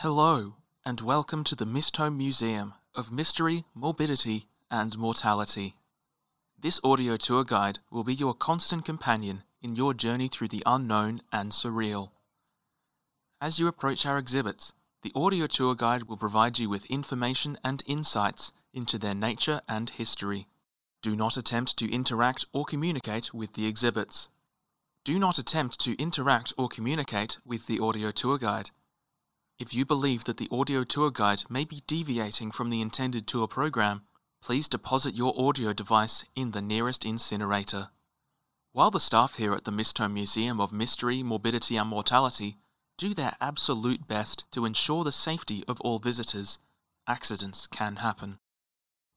Hello, and welcome to the Mistholme Museum of Mystery, Morbidity, and Mortality. This audio tour guide will be your constant companion in your journey through the unknown and surreal. As you approach our exhibits, the audio tour guide will provide you with information and insights into their nature and history. Do not attempt to interact or communicate with the exhibits. Do not attempt to interact or communicate with the audio tour guide. If you believe that the audio tour guide may be deviating from the intended tour program, please deposit your audio device in the nearest incinerator. While the staff here at the Mistholme Museum of Mystery, Morbidity and Mortality do their absolute best to ensure the safety of all visitors, accidents can happen.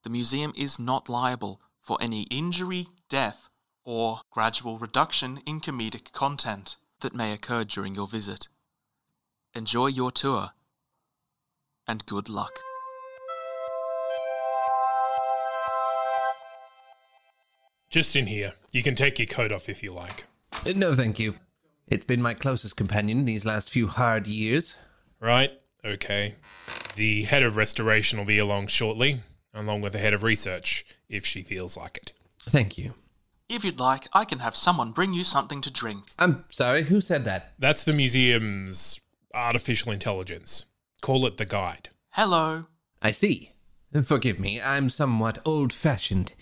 The museum is not liable for any injury, death, or gradual reduction in comedic content that may occur during your visit. Enjoy your tour, and good luck. Just in here. You can take your coat off if you like. Uh, No, thank you. It's been my closest companion these last few hard years. Right? Okay. The head of restoration will be along shortly, along with the head of research, if she feels like it. Thank you. If you'd like, I can have someone bring you something to drink. I'm sorry, who said that? That's the museum's artificial intelligence. Call it the guide. Hello. I see. Forgive me, I'm somewhat old fashioned.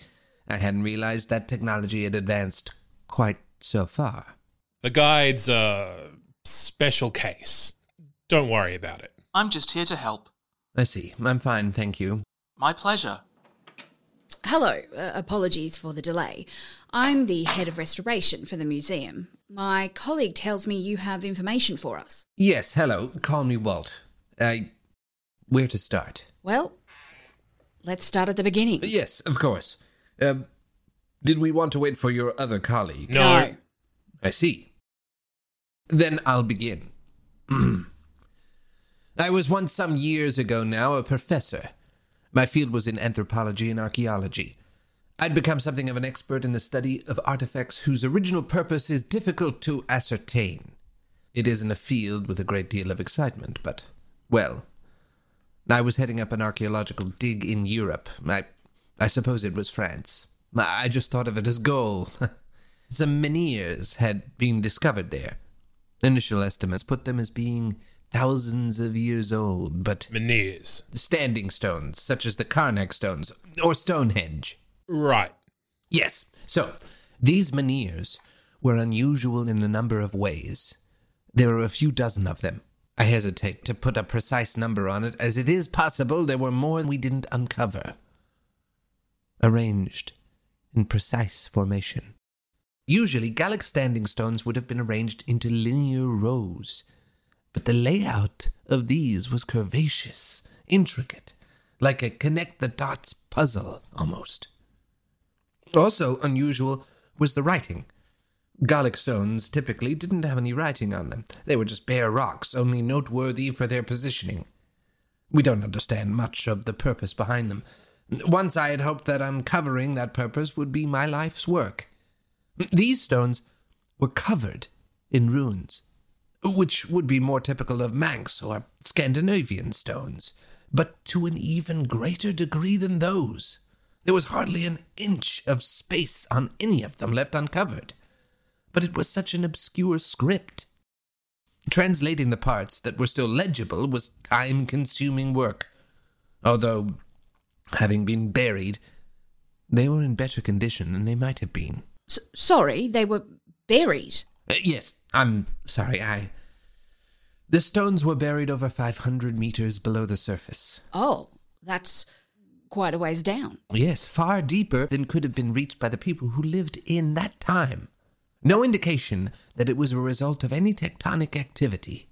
I hadn't realized that technology had advanced quite so far. The guide's a special case. Don't worry about it. I'm just here to help. I see. I'm fine, thank you. My pleasure. Hello, uh, apologies for the delay. I'm the head of restoration for the museum. My colleague tells me you have information for us. Yes, hello. Call me Walt. I. Where to start? Well, let's start at the beginning. Yes, of course. Um, did we want to wait for your other colleague? No. I see. Then I'll begin. I was once some years ago now a professor. My field was in anthropology and archaeology. I'd become something of an expert in the study of artifacts whose original purpose is difficult to ascertain. It isn't a field with a great deal of excitement, but, well, I was heading up an archaeological dig in Europe. I, I suppose it was France. I just thought of it as Gaul. Some menhirs had been discovered there. Initial estimates put them as being thousands of years old, but Menhirs. standing stones, such as the Carnac stones or Stonehenge. Right. Yes, so these menhirs were unusual in a number of ways. There were a few dozen of them. I hesitate to put a precise number on it, as it is possible there were more we didn't uncover. Arranged in precise formation. Usually, Gallic standing stones would have been arranged into linear rows, but the layout of these was curvaceous, intricate, like a connect the dots puzzle almost. Also unusual was the writing. Gallic stones typically didn't have any writing on them. They were just bare rocks, only noteworthy for their positioning. We don't understand much of the purpose behind them. Once I had hoped that uncovering that purpose would be my life's work. These stones were covered in runes, which would be more typical of Manx or Scandinavian stones, but to an even greater degree than those. There was hardly an inch of space on any of them left uncovered. But it was such an obscure script. Translating the parts that were still legible was time consuming work. Although, having been buried, they were in better condition than they might have been. S- sorry, they were buried. Uh, yes, I'm sorry, I. The stones were buried over 500 meters below the surface. Oh, that's quite a ways down. Yes, far deeper than could have been reached by the people who lived in that time. No indication that it was a result of any tectonic activity.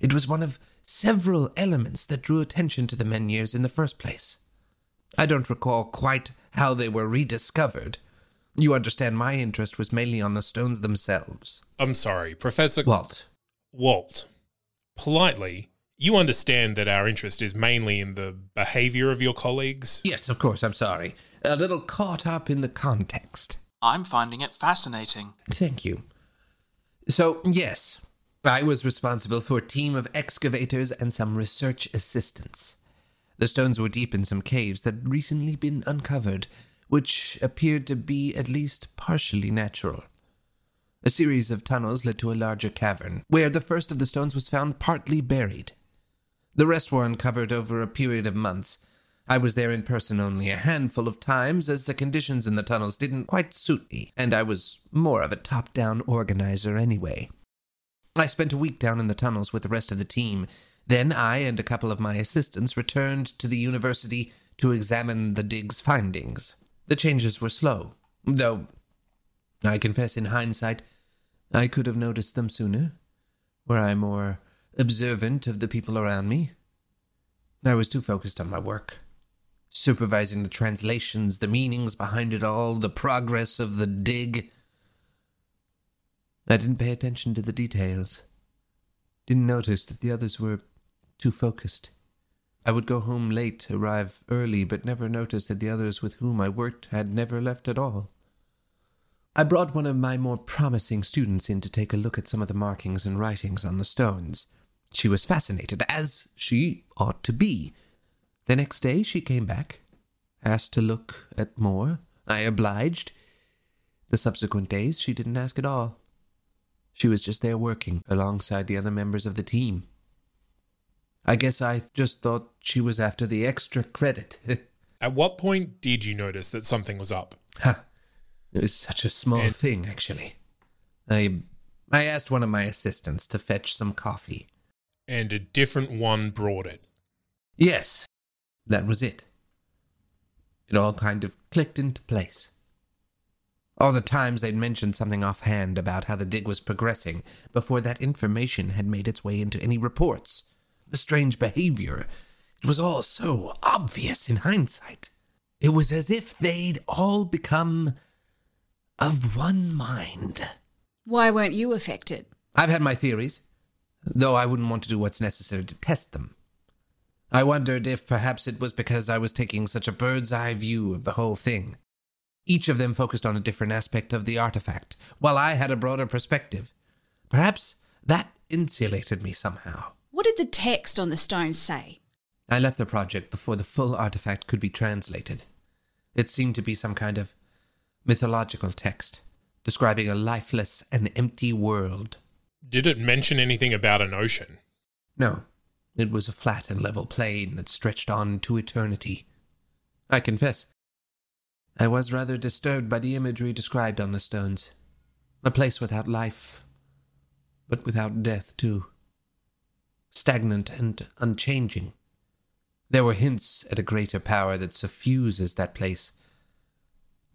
It was one of several elements that drew attention to the Menhirs in the first place. I don't recall quite how they were rediscovered. You understand my interest was mainly on the stones themselves. I'm sorry, Professor Walt. Walt. Politely, you understand that our interest is mainly in the behavior of your colleagues? Yes, of course, I'm sorry. A little caught up in the context. I'm finding it fascinating. Thank you. So, yes, I was responsible for a team of excavators and some research assistants. The stones were deep in some caves that had recently been uncovered, which appeared to be at least partially natural. A series of tunnels led to a larger cavern, where the first of the stones was found partly buried. The rest were uncovered over a period of months. I was there in person only a handful of times, as the conditions in the tunnels didn't quite suit me, and I was more of a top down organizer anyway. I spent a week down in the tunnels with the rest of the team. Then I and a couple of my assistants returned to the university to examine the dig's findings. The changes were slow, though I confess in hindsight I could have noticed them sooner, were I more observant of the people around me. I was too focused on my work, supervising the translations, the meanings behind it all, the progress of the dig. I didn't pay attention to the details. Didn't notice that the others were too focused. I would go home late, arrive early, but never notice that the others with whom I worked had never left at all. I brought one of my more promising students in to take a look at some of the markings and writings on the stones. She was fascinated, as she ought to be. The next day she came back, asked to look at more. I obliged. The subsequent days she didn't ask at all. She was just there working alongside the other members of the team. I guess I just thought she was after the extra credit. At what point did you notice that something was up? Ha! It was such a small And- thing, actually. I I asked one of my assistants to fetch some coffee. And a different one brought it. Yes, that was it. It all kind of clicked into place. All the times they'd mentioned something offhand about how the dig was progressing before that information had made its way into any reports. The strange behavior. It was all so obvious in hindsight. It was as if they'd all become of one mind. Why weren't you affected? I've had my theories, though I wouldn't want to do what's necessary to test them. I wondered if perhaps it was because I was taking such a bird's eye view of the whole thing. Each of them focused on a different aspect of the artifact, while I had a broader perspective. Perhaps that insulated me somehow. What did the text on the stone say? I left the project before the full artifact could be translated. It seemed to be some kind of mythological text, describing a lifeless and empty world. Did it mention anything about an ocean? No, it was a flat and level plain that stretched on to eternity. I confess, I was rather disturbed by the imagery described on the stones. A place without life, but without death, too. Stagnant and unchanging. There were hints at a greater power that suffuses that place,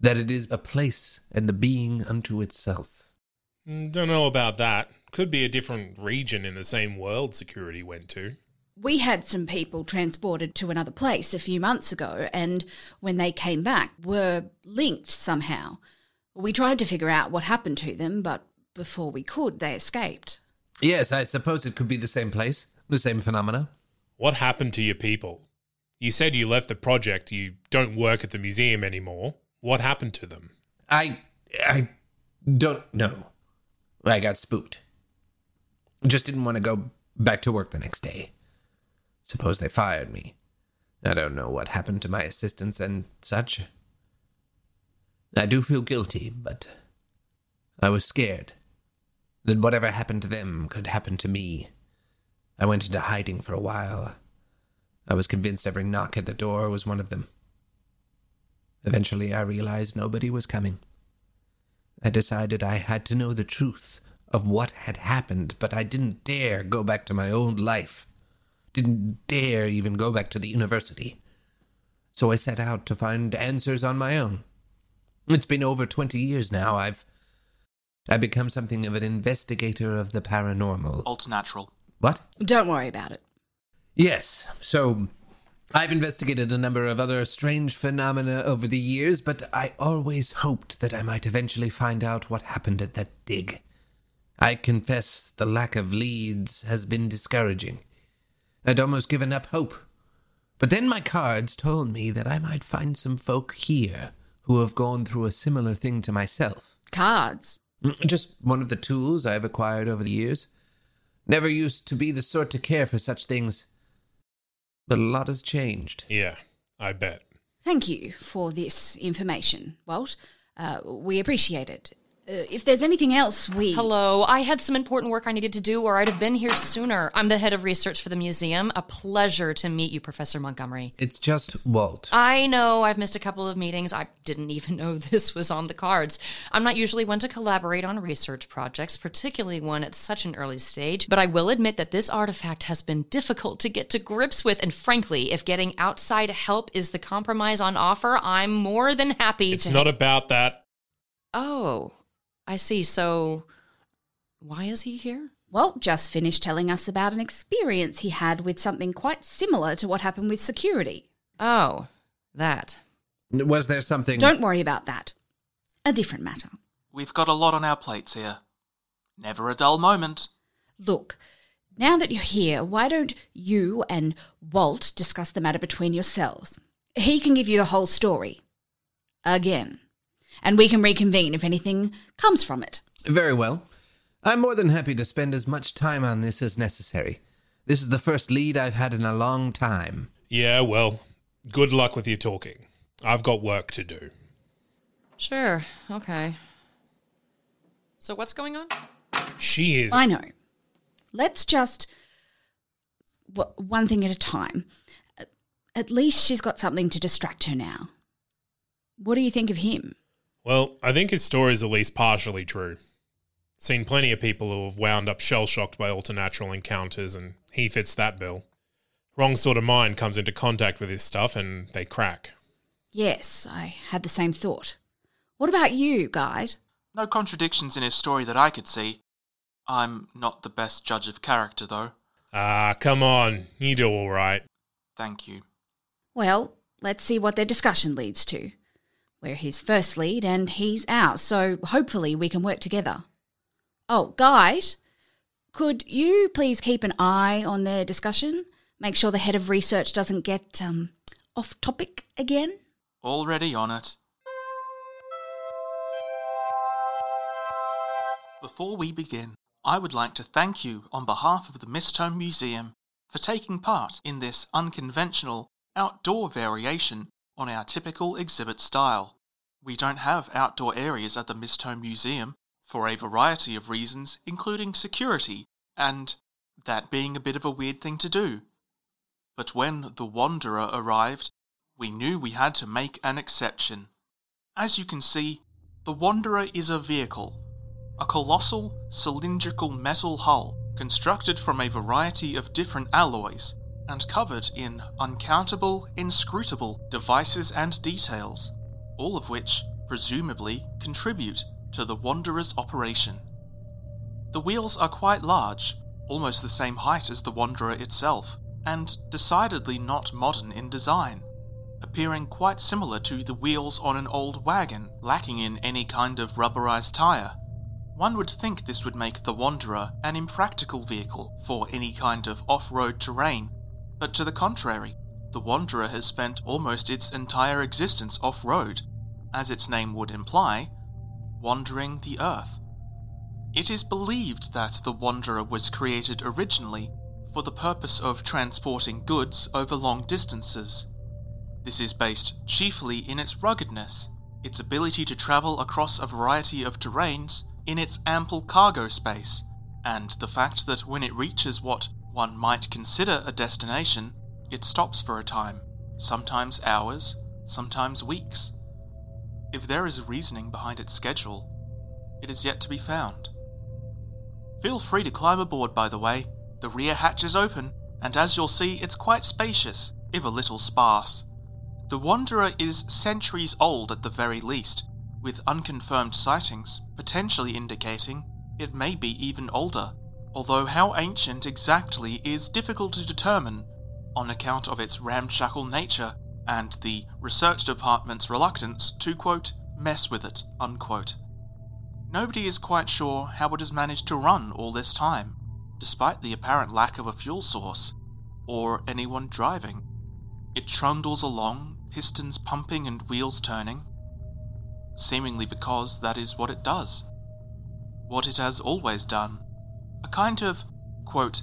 that it is a place and a being unto itself. Mm, Don't know about that. Could be a different region in the same world security went to. We had some people transported to another place a few months ago, and when they came back, were linked somehow. We tried to figure out what happened to them, but before we could, they escaped. Yes, I suppose it could be the same place, the same phenomena. What happened to your people? You said you left the project, you don't work at the museum anymore. What happened to them? I I don't know. I got spooked. Just didn't want to go back to work the next day. Suppose they fired me. I don't know what happened to my assistants and such. I do feel guilty, but I was scared that whatever happened to them could happen to me. I went into hiding for a while. I was convinced every knock at the door was one of them. Eventually, I realized nobody was coming. I decided I had to know the truth of what had happened, but I didn't dare go back to my old life. Didn't dare even go back to the university. so I set out to find answers on my own. It's been over 20 years now. I've I've become something of an investigator of the paranormal. Alternatural. What? Don't worry about it. Yes. So I've investigated a number of other strange phenomena over the years, but I always hoped that I might eventually find out what happened at that dig. I confess the lack of leads has been discouraging. I'd almost given up hope. But then my cards told me that I might find some folk here who have gone through a similar thing to myself. Cards. Mm, Just one of the tools I've acquired over the years. Never used to be the sort to care for such things. But a lot has changed. Yeah, I bet. Thank you for this information, Walt. Uh, we appreciate it. Uh, if there's anything else we. Hello, I had some important work I needed to do, or I'd have been here sooner. I'm the head of research for the museum. A pleasure to meet you, Professor Montgomery. It's just Walt. I know I've missed a couple of meetings. I didn't even know this was on the cards. I'm not usually one to collaborate on research projects, particularly one at such an early stage, but I will admit that this artifact has been difficult to get to grips with, and frankly, if getting outside help is the compromise on offer, I'm more than happy It's to. not about that. oh, I see. So, why is he here? Walt just finished telling us about an experience he had with something quite similar to what happened with security. Oh, that. Was there something. Don't worry about that. A different matter. We've got a lot on our plates here. Never a dull moment. Look, now that you're here, why don't you and Walt discuss the matter between yourselves? He can give you the whole story. Again. And we can reconvene if anything comes from it. Very well. I'm more than happy to spend as much time on this as necessary. This is the first lead I've had in a long time. Yeah, well, good luck with your talking. I've got work to do. Sure, okay. So, what's going on? She is. I know. Let's just. w- One thing at a time. At least she's got something to distract her now. What do you think of him? Well, I think his story is at least partially true. Seen plenty of people who have wound up shell shocked by alternatural encounters, and he fits that bill. Wrong sort of mind comes into contact with his stuff and they crack. Yes, I had the same thought. What about you, Guide? No contradictions in his story that I could see. I'm not the best judge of character, though. Ah, come on, you do all right. Thank you. Well, let's see what their discussion leads to. We're his first lead and he's ours, so hopefully we can work together. Oh, Guide, could you please keep an eye on their discussion? Make sure the head of research doesn't get um, off topic again? Already on it. Before we begin, I would like to thank you on behalf of the Mistholme Museum for taking part in this unconventional outdoor variation on our typical exhibit style. We don't have outdoor areas at the Mistholme Museum for a variety of reasons, including security and that being a bit of a weird thing to do. But when the Wanderer arrived, we knew we had to make an exception. As you can see, the Wanderer is a vehicle, a colossal cylindrical metal hull constructed from a variety of different alloys and covered in uncountable, inscrutable devices and details, all of which presumably contribute to the Wanderer's operation. The wheels are quite large, almost the same height as the Wanderer itself, and decidedly not modern in design, appearing quite similar to the wheels on an old wagon, lacking in any kind of rubberized tire. One would think this would make the Wanderer an impractical vehicle for any kind of off road terrain, but to the contrary, the Wanderer has spent almost its entire existence off road, as its name would imply, wandering the earth. It is believed that the Wanderer was created originally for the purpose of transporting goods over long distances. This is based chiefly in its ruggedness, its ability to travel across a variety of terrains, in its ample cargo space, and the fact that when it reaches what one might consider a destination, it stops for a time, sometimes hours, sometimes weeks. If there is reasoning behind its schedule, it is yet to be found. Feel free to climb aboard, by the way. The rear hatch is open, and as you'll see, it's quite spacious, if a little sparse. The Wanderer is centuries old at the very least, with unconfirmed sightings potentially indicating it may be even older, although how ancient exactly is difficult to determine on account of its ramshackle nature and the research department's reluctance to, quote, mess with it, unquote. Nobody is quite sure how it has managed to run all this time, despite the apparent lack of a fuel source, or anyone driving. It trundles along, pistons pumping and wheels turning, seemingly because that is what it does. What it has always done. A kind of, quote,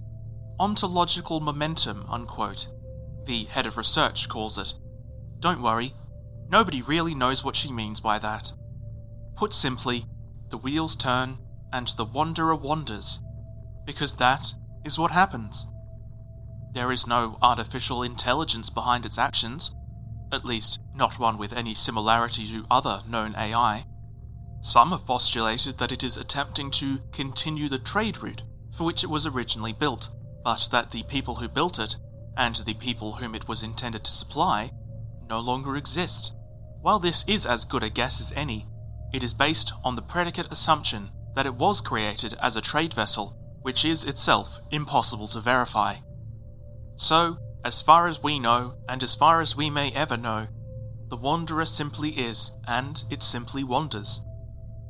ontological momentum, unquote, the head of research calls it. Don't worry, nobody really knows what she means by that. Put simply, the wheels turn and the wanderer wanders, because that is what happens. There is no artificial intelligence behind its actions, at least not one with any similarity to other known AI. Some have postulated that it is attempting to continue the trade route for which it was originally built, but that the people who built it, and the people whom it was intended to supply, no longer exist. While this is as good a guess as any, it is based on the predicate assumption that it was created as a trade vessel, which is itself impossible to verify. So, as far as we know, and as far as we may ever know, the Wanderer simply is, and it simply wanders.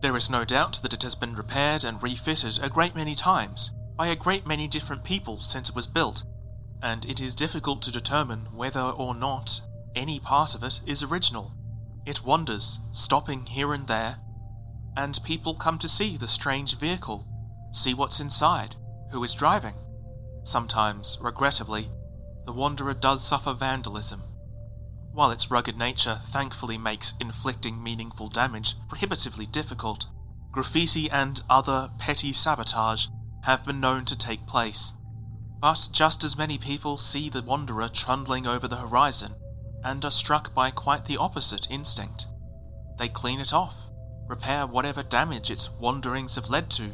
There is no doubt that it has been repaired and refitted a great many times, by a great many different people since it was built, and it is difficult to determine whether or not any part of it is original. It wanders, stopping here and there, and people come to see the strange vehicle, see what's inside, who is driving. Sometimes, regrettably, the Wanderer does suffer vandalism. While its rugged nature thankfully makes inflicting meaningful damage prohibitively difficult, graffiti and other petty sabotage have been known to take place. But just as many people see the Wanderer trundling over the horizon and are struck by quite the opposite instinct. They clean it off, repair whatever damage its wanderings have led to,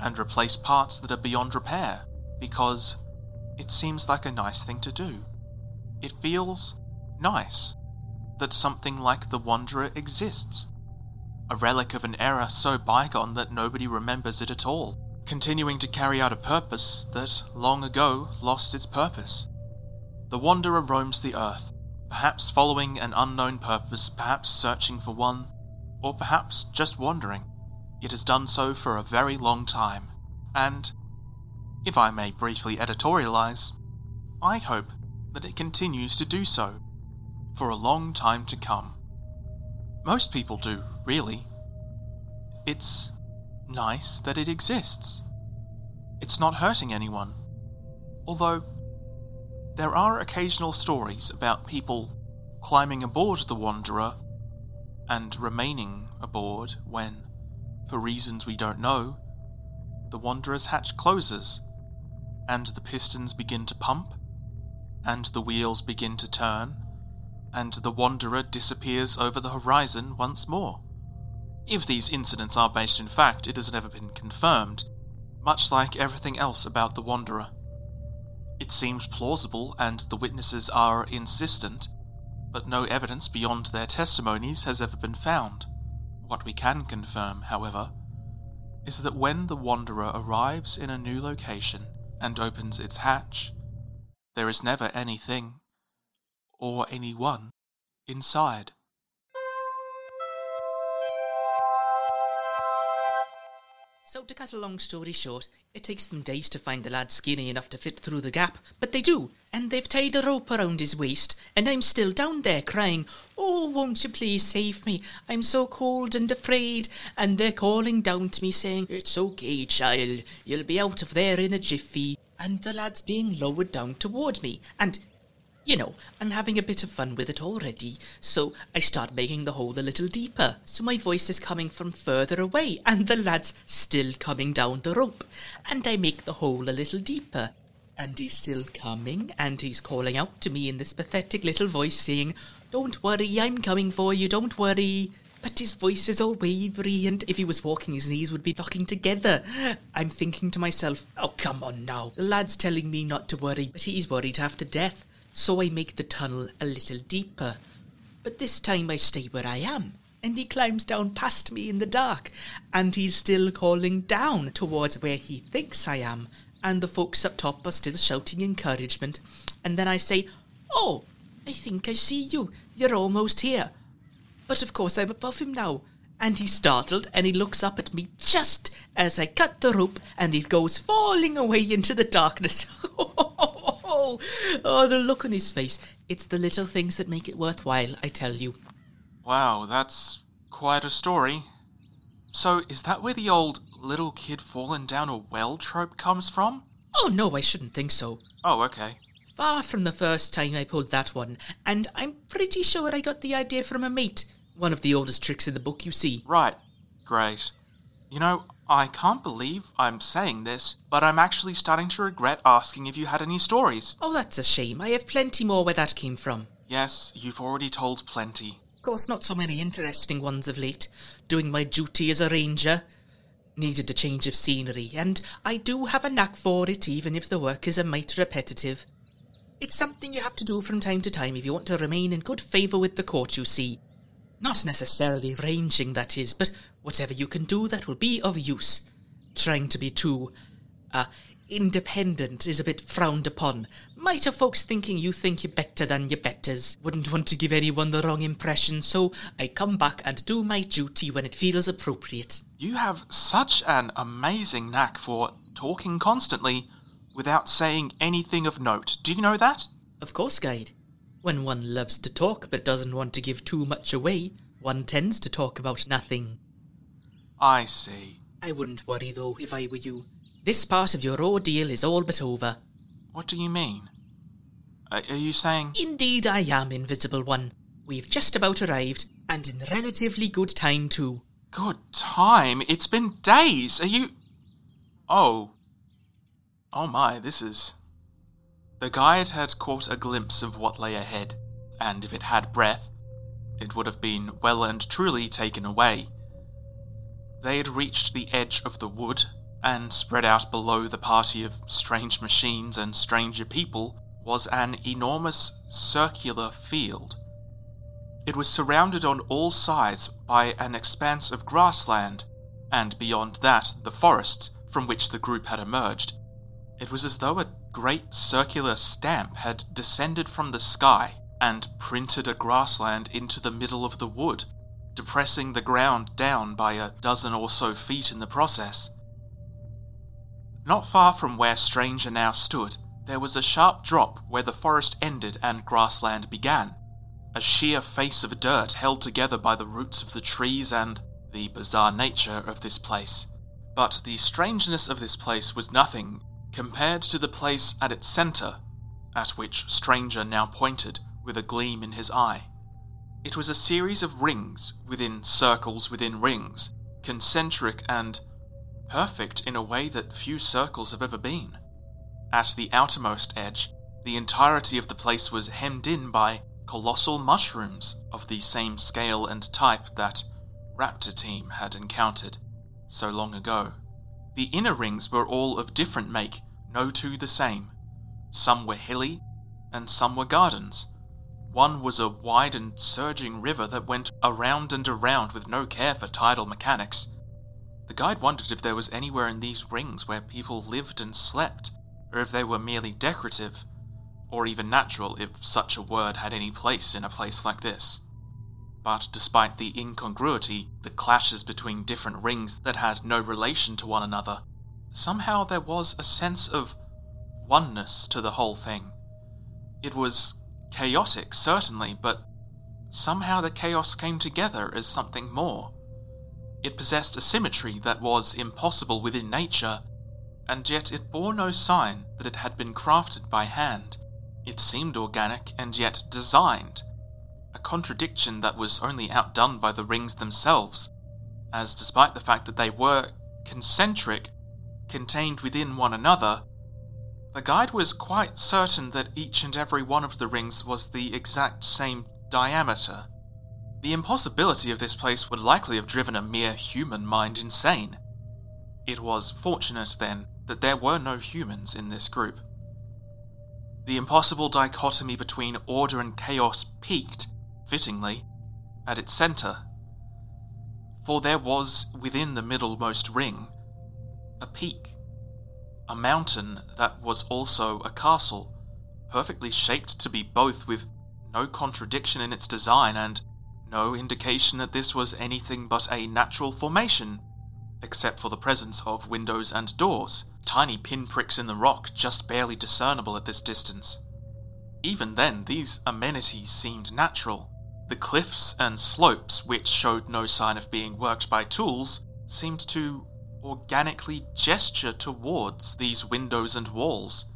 and replace parts that are beyond repair because it seems like a nice thing to do. It feels nice that something like the Wanderer exists. A relic of an era so bygone that nobody remembers it at all, continuing to carry out a purpose that long ago lost its purpose. The Wanderer roams the earth, perhaps following an unknown purpose, perhaps searching for one, or perhaps just wandering. It has done so for a very long time, and if I may briefly editorialize, I hope that it continues to do so for a long time to come. Most people do, really. It's nice that it exists. It's not hurting anyone. Although, there are occasional stories about people climbing aboard the Wanderer and remaining aboard when, for reasons we don't know, the Wanderer's hatch closes and the pistons begin to pump, and the wheels begin to turn, and the Wanderer disappears over the horizon once more. If these incidents are based in fact, it has never been confirmed, much like everything else about the Wanderer. It seems plausible and the witnesses are insistent, but no evidence beyond their testimonies has ever been found. What we can confirm, however, is that when the Wanderer arrives in a new location, and opens its hatch, there is never anything or anyone inside. So, to cut a long story short, it takes them days to find the lad skinny enough to fit through the gap, but they do, and they've tied a rope around his waist, and I'm still down there crying, Oh, won't you please save me? I'm so cold and afraid. And they're calling down to me saying, It's okay, child, you'll be out of there in a jiffy. And the lad's being lowered down toward me, and you know, I'm having a bit of fun with it already, so I start making the hole a little deeper, so my voice is coming from further away, and the lad's still coming down the rope, and I make the hole a little deeper, and he's still coming, and he's calling out to me in this pathetic little voice, saying, Don't worry, I'm coming for you, don't worry. But his voice is all wavery, and if he was walking, his knees would be knocking together. I'm thinking to myself, Oh, come on now. The lad's telling me not to worry, but he's worried half to death so I make the tunnel a little deeper. but this time I stay where I am. And he climbs down past me in the dark, and he's still calling down towards where he thinks I am, and the folks up top are still shouting encouragement. And then I say, Oh, I think I see you. You're almost here. But of course I'm above him now. And he's startled and he looks up at me just as I cut the rope and he goes falling away into the darkness. Oh, Oh, oh, the look on his face. It's the little things that make it worthwhile, I tell you. Wow, that's quite a story. So, is that where the old little kid fallen down a well trope comes from? Oh, no, I shouldn't think so. Oh, okay. Far from the first time I pulled that one, and I'm pretty sure I got the idea from a mate. One of the oldest tricks in the book, you see. Right. Great. You know, I can't believe I'm saying this, but I'm actually starting to regret asking if you had any stories. Oh, that's a shame. I have plenty more where that came from. Yes, you've already told plenty. Of course, not so many interesting ones of late. Doing my duty as a ranger. Needed a change of scenery, and I do have a knack for it, even if the work is a mite repetitive. It's something you have to do from time to time if you want to remain in good favour with the court, you see. Not necessarily ranging, that is, but whatever you can do that will be of use. Trying to be too, uh, independent is a bit frowned upon. Might have folks thinking you think you're better than your betters. Wouldn't want to give anyone the wrong impression, so I come back and do my duty when it feels appropriate. You have such an amazing knack for talking constantly without saying anything of note. Do you know that? Of course, Guide. When one loves to talk but doesn't want to give too much away, one tends to talk about nothing. I see. I wouldn't worry though if I were you. This part of your ordeal is all but over. What do you mean? Are, are you saying. Indeed, I am, Invisible One. We've just about arrived, and in relatively good time too. Good time? It's been days. Are you. Oh. Oh my, this is. The guide had caught a glimpse of what lay ahead, and if it had breath, it would have been well and truly taken away. They had reached the edge of the wood, and spread out below the party of strange machines and stranger people was an enormous circular field. It was surrounded on all sides by an expanse of grassland, and beyond that, the forests from which the group had emerged. It was as though a great circular stamp had descended from the sky and printed a grassland into the middle of the wood, depressing the ground down by a dozen or so feet in the process. Not far from where Stranger now stood, there was a sharp drop where the forest ended and grassland began. A sheer face of dirt held together by the roots of the trees and the bizarre nature of this place. But the strangeness of this place was nothing compared to the place at its centre, at which Stranger now pointed with a gleam in his eye. It was a series of rings within circles within rings, concentric and perfect in a way that few circles have ever been. At the outermost edge, the entirety of the place was hemmed in by colossal mushrooms of the same scale and type that Raptor Team had encountered so long ago. The inner rings were all of different make, no two the same. Some were hilly, and some were gardens. One was a wide and surging river that went around and around with no care for tidal mechanics. The guide wondered if there was anywhere in these rings where people lived and slept, or if they were merely decorative, or even natural if such a word had any place in a place like this. But despite the incongruity, the clashes between different rings that had no relation to one another, somehow there was a sense of oneness to the whole thing. It was chaotic, certainly, but somehow the chaos came together as something more. It possessed a symmetry that was impossible within nature, and yet it bore no sign that it had been crafted by hand. It seemed organic and yet designed, a contradiction that was only outdone by the rings themselves, as despite the fact that they were concentric, contained within one another, the guide was quite certain that each and every one of the rings was the exact same diameter. The impossibility of this place would likely have driven a mere human mind insane. It was fortunate, then, that there were no humans in this group. The impossible dichotomy between order and chaos peaked fittingly, at its centre. For there was within the middlemost ring a peak, a mountain that was also a castle, perfectly shaped to be both, with no contradiction in its design and no indication that this was anything but a natural formation, except for the presence of windows and doors, tiny pinpricks in the rock just barely discernible at this distance. Even then, these amenities seemed natural. The cliffs and slopes, which showed no sign of being worked by tools, seemed to organically gesture towards these windows and walls.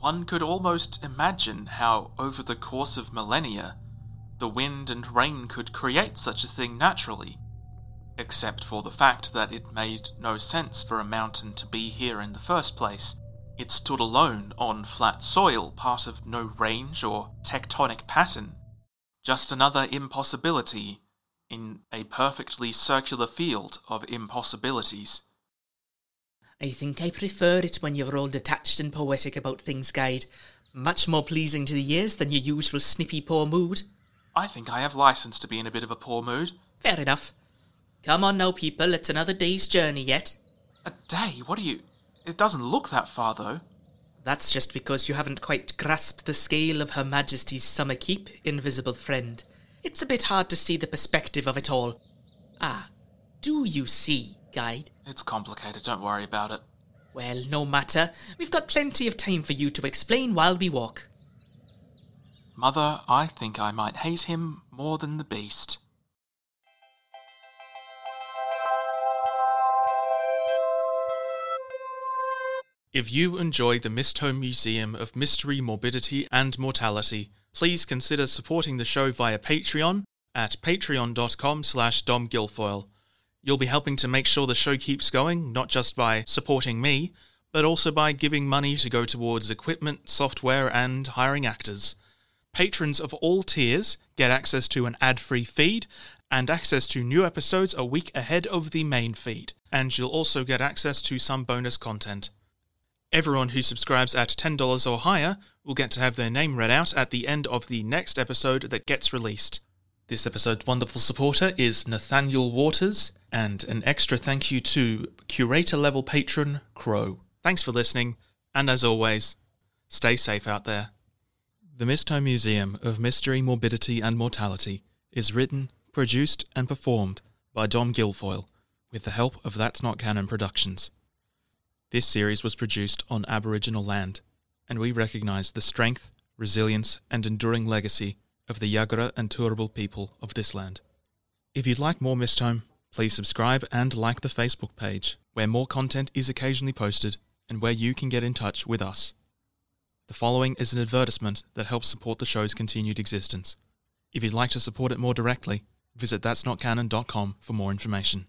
One could almost imagine how, over the course of millennia, the wind and rain could create such a thing naturally, except for the fact that it made no sense for a mountain to be here in the first place. It stood alone on flat soil, part of no range or tectonic pattern. Just another impossibility in a perfectly circular field of impossibilities. I think I prefer it when you're all detached and poetic about things, Guide. Much more pleasing to the ears than your usual snippy poor mood. I think I have license to be in a bit of a poor mood. Fair enough. Come on now, people, it's another day's journey yet. A day? What are you. It doesn't look that far, though. That's just because you haven't quite grasped the scale of Her Majesty's summer keep, invisible friend. It's a bit hard to see the perspective of it all. Ah, do you see, Guide? It's complicated, don't worry about it. Well, no matter. We've got plenty of time for you to explain while we walk. Mother, I think I might hate him more than the beast. If you enjoy the Mistholme Museum of Mystery, Morbidity and Mortality, please consider supporting the show via Patreon at patreon.com slash domguilfoyle. You'll be helping to make sure the show keeps going, not just by supporting me, but also by giving money to go towards equipment, software, and hiring actors. Patrons of all tiers get access to an ad free feed and access to new episodes a week ahead of the main feed, and you'll also get access to some bonus content. Everyone who subscribes at $10 or higher will get to have their name read out at the end of the next episode that gets released. This episode's wonderful supporter is Nathaniel Waters, and an extra thank you to curator level patron Crow. Thanks for listening, and as always, stay safe out there. The Mistholme Museum of Mystery, Morbidity and Mortality is written, produced, and performed by Dom Guilfoyle with the help of That's Not Canon Productions. This series was produced on Aboriginal land, and we recognise the strength, resilience, and enduring legacy of the Yagara and Turrbal people of this land. If you'd like more Mistholme, please subscribe and like the Facebook page, where more content is occasionally posted and where you can get in touch with us. The following is an advertisement that helps support the show's continued existence. If you'd like to support it more directly, visit that'snotcanon.com for more information.